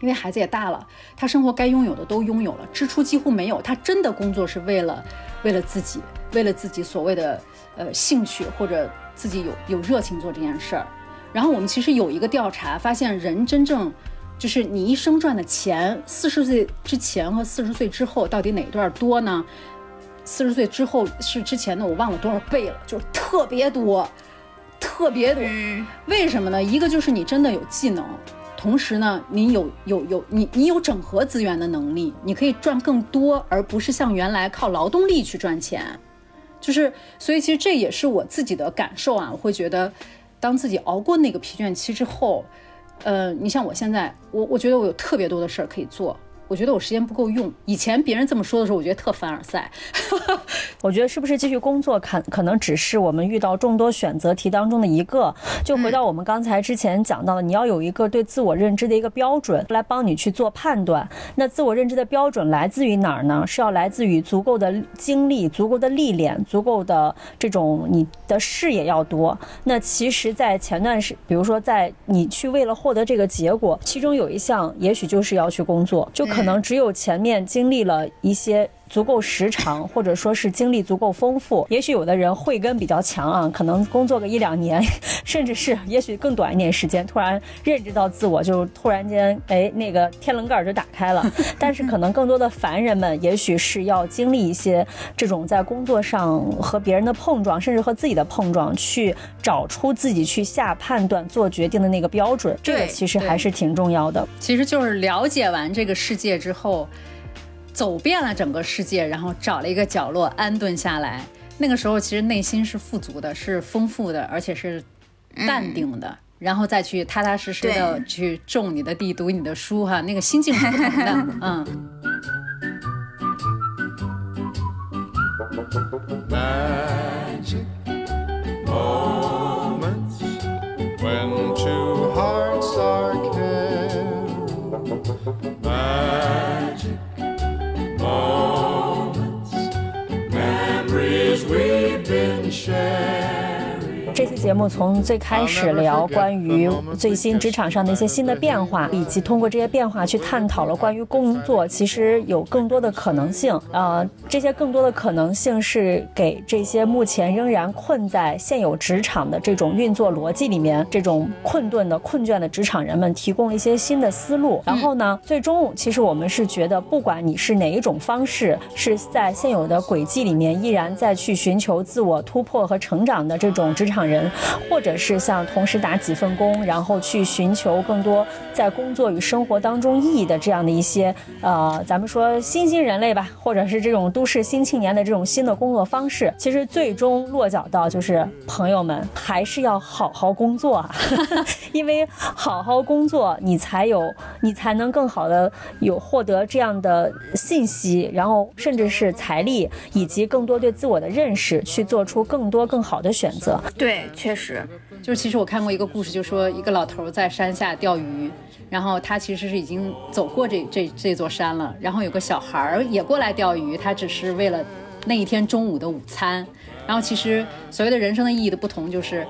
因为孩子也大了，他生活该拥有的都拥有了，支出几乎没有。他真的工作是为了，为了自己，为了自己所谓的呃兴趣或者自己有有热情做这件事儿。然后我们其实有一个调查发现，人真正就是你一生赚的钱，四十岁之前和四十岁之后到底哪段多呢？四十岁之后是之前的我忘了多少倍了，就是特别多。特别多，为什么呢？一个就是你真的有技能，同时呢，你有有有你你有整合资源的能力，你可以赚更多，而不是像原来靠劳动力去赚钱。就是，所以其实这也是我自己的感受啊。我会觉得，当自己熬过那个疲倦期之后，呃，你像我现在，我我觉得我有特别多的事儿可以做。我觉得我时间不够用。以前别人这么说的时候，我觉得特凡尔赛。我觉得是不是继续工作，可可能只是我们遇到众多选择题当中的一个。就回到我们刚才之前讲到的，你要有一个对自我认知的一个标准来帮你去做判断。那自我认知的标准来自于哪儿呢？是要来自于足够的经历、足够的历练、足够的这种你的视野要多。那其实，在前段时，比如说在你去为了获得这个结果，其中有一项也许就是要去工作，就可。可能只有前面经历了一些足够时长，或者说是经历足够丰富，也许有的人慧根比较强啊，可能工作个一两年，甚至是也许更短一点时间，突然认知到自我，就突然间哎那个天棱盖就打开了。但是可能更多的凡人们，也许是要经历一些这种在工作上和别人的碰撞，甚至和自己的碰撞，去找出自己去下判断、做决定的那个标准。这个其实还是挺重要的。其实就是了解完这个世界。之后，走遍了整个世界，然后找了一个角落安顿下来。那个时候，其实内心是富足的，是丰富的，而且是淡定的。然后再去踏踏实实的去种你的地，读你的书，哈，那个心境是不同的。嗯。这期节目从最开始聊关于最新职场上的一些新的变化，以及通过这些变化去探讨了关于工作其实有更多的可能性。呃，这些更多的可能性是给这些目前仍然困在现有职场的这种运作逻辑里面、这种困顿的困倦的职场人们提供了一些新的思路。然后呢，最终其实我们是觉得，不管你是哪一种方式，是在现有的轨迹里面依然在去寻求自我突破和成长的这种职场人。或者是像同时打几份工，然后去寻求更多在工作与生活当中意义的这样的一些呃，咱们说新兴人类吧，或者是这种都市新青年的这种新的工作方式，其实最终落脚到就是朋友们还是要好好工作啊，因为好好工作，你才有你才能更好的有获得这样的信息，然后甚至是财力以及更多对自我的认识，去做出更多更好的选择。对，确实，就是其实我看过一个故事，就说一个老头在山下钓鱼，然后他其实是已经走过这这这座山了，然后有个小孩儿也过来钓鱼，他只是为了那一天中午的午餐。然后其实所谓的人生的意义的不同，就是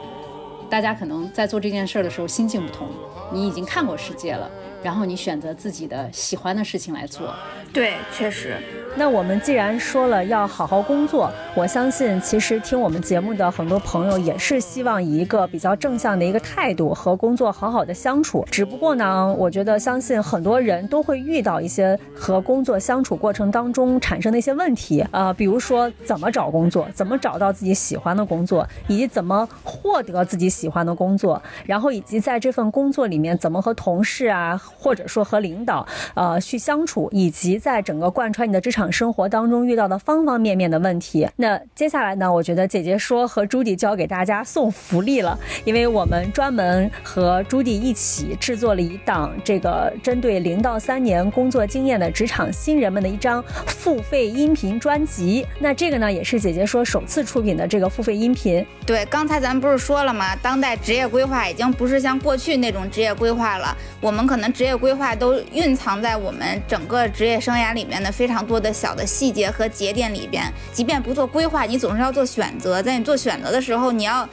大家可能在做这件事的时候心境不同，你已经看过世界了，然后你选择自己的喜欢的事情来做。对，确实。那我们既然说了要好好工作，我相信其实听我们节目的很多朋友也是希望以一个比较正向的一个态度和工作好好的相处。只不过呢，我觉得相信很多人都会遇到一些和工作相处过程当中产生的一些问题，呃，比如说怎么找工作，怎么找到自己喜欢的工作，以及怎么获得自己喜欢的工作，然后以及在这份工作里面怎么和同事啊，或者说和领导呃去相处，以及在整个贯穿你的职场。生活当中遇到的方方面面的问题，那接下来呢？我觉得姐姐说和朱迪教给大家送福利了，因为我们专门和朱迪一起制作了一档这个针对零到三年工作经验的职场新人们的一张付费音频专辑。那这个呢，也是姐姐说首次出品的这个付费音频。对，刚才咱们不是说了吗？当代职业规划已经不是像过去那种职业规划了，我们可能只职业规划都蕴藏在我们整个职业生涯里面的非常多的。小的细节和节点里边，即便不做规划，你总是要做选择。在你做选择的时候，你要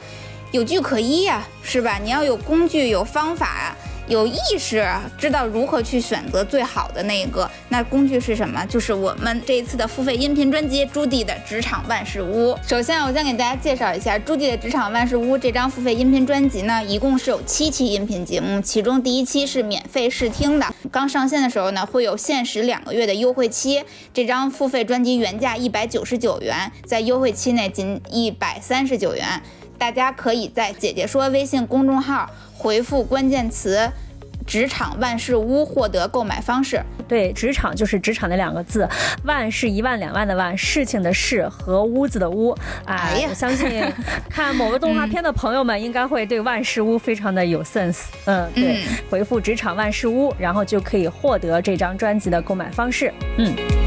有据可依呀，是吧？你要有工具，有方法。有意识知道如何去选择最好的那一个，那工具是什么？就是我们这一次的付费音频专辑《朱棣的职场万事屋》。首先，我先给大家介绍一下《朱棣的职场万事屋》这张付费音频专辑呢，一共是有七期音频节目，其中第一期是免费试听的，刚上线的时候呢，会有限时两个月的优惠期。这张付费专辑原价一百九十九元，在优惠期内仅一百三十九元，大家可以在姐姐说微信公众号。回复关键词“职场万事屋”获得购买方式。对，职场就是职场的两个字，万是一万两万的万，事情的事和屋子的屋。哎，我相信看某个动画片的朋友们应该会对万事屋非常的有 sense。嗯，对，回复“职场万事屋”，然后就可以获得这张专辑的购买方式。嗯。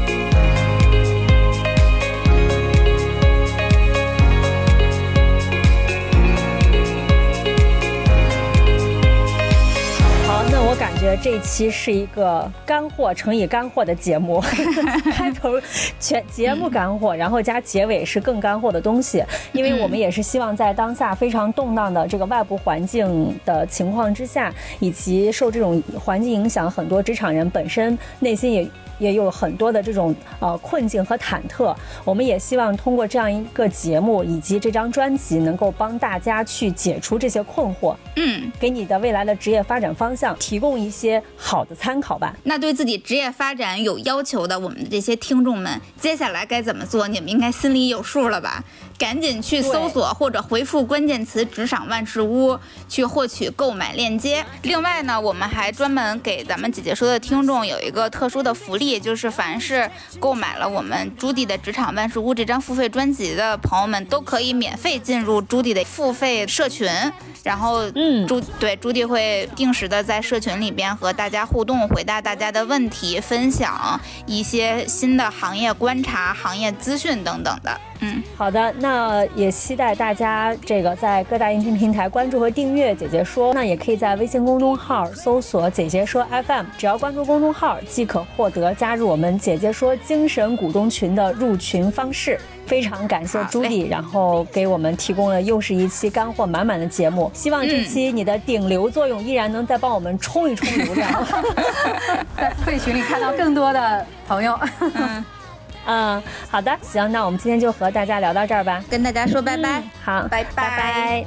觉得这期是一个干货乘以干货的节目，开头全节目干货，然后加结尾是更干货的东西。因为我们也是希望在当下非常动荡的这个外部环境的情况之下，以及受这种环境影响，很多职场人本身内心也。也有很多的这种呃困境和忐忑，我们也希望通过这样一个节目以及这张专辑，能够帮大家去解除这些困惑，嗯，给你的未来的职业发展方向提供一些好的参考吧。那对自己职业发展有要求的我们的这些听众们，接下来该怎么做？你们应该心里有数了吧？赶紧去搜索或者回复关键词“职场万事屋”去获取购买链接。另外呢，我们还专门给咱们姐姐说的听众有一个特殊的福利，就是凡是购买了我们朱迪的“职场万事屋”这张付费专辑的朋友们，都可以免费进入朱迪的付费社群。然后，嗯，朱对朱迪会定时的在社群里边和大家互动，回答大家的问题，分享一些新的行业观察、行业资讯等等的。嗯，好的，那也期待大家这个在各大音频平台关注和订阅姐姐说，那也可以在微信公众号搜索姐姐说 FM，只要关注公众号即可获得加入我们姐姐说精神股东群的入群方式。非常感谢朱迪，然后给我们提供了又是一期干货满满的节目。希望这期你的顶流作用依然能再帮我们冲一冲流量，在会群里看到更多的朋友。嗯，好的，行，那我们今天就和大家聊到这儿吧，跟大家说拜拜，好，拜拜。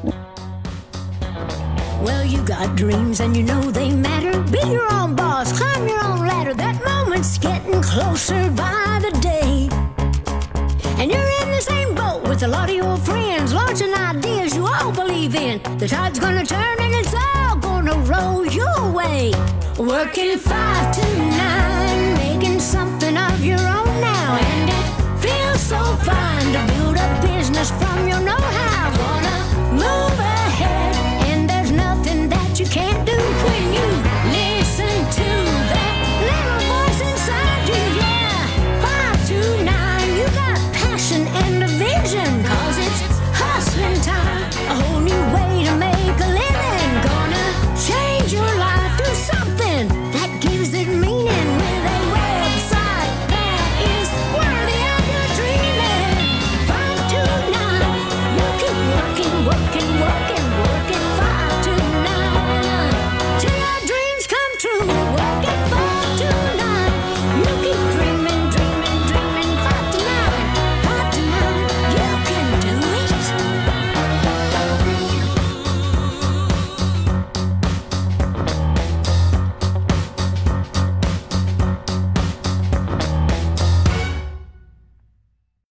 Well, you got dreams and you know they matter. Be your own boss, climb your own ladder. That moment's getting closer by the day. And you're in the same boat with a lot of your friends, launching ideas you all believe believe in. The tide's gonna turn and it's all gonna roll your way. Working five to nine, making something of now, and it feels so to build a business from your know-how. Wanna move ahead, and there's nothing that you can't do when you.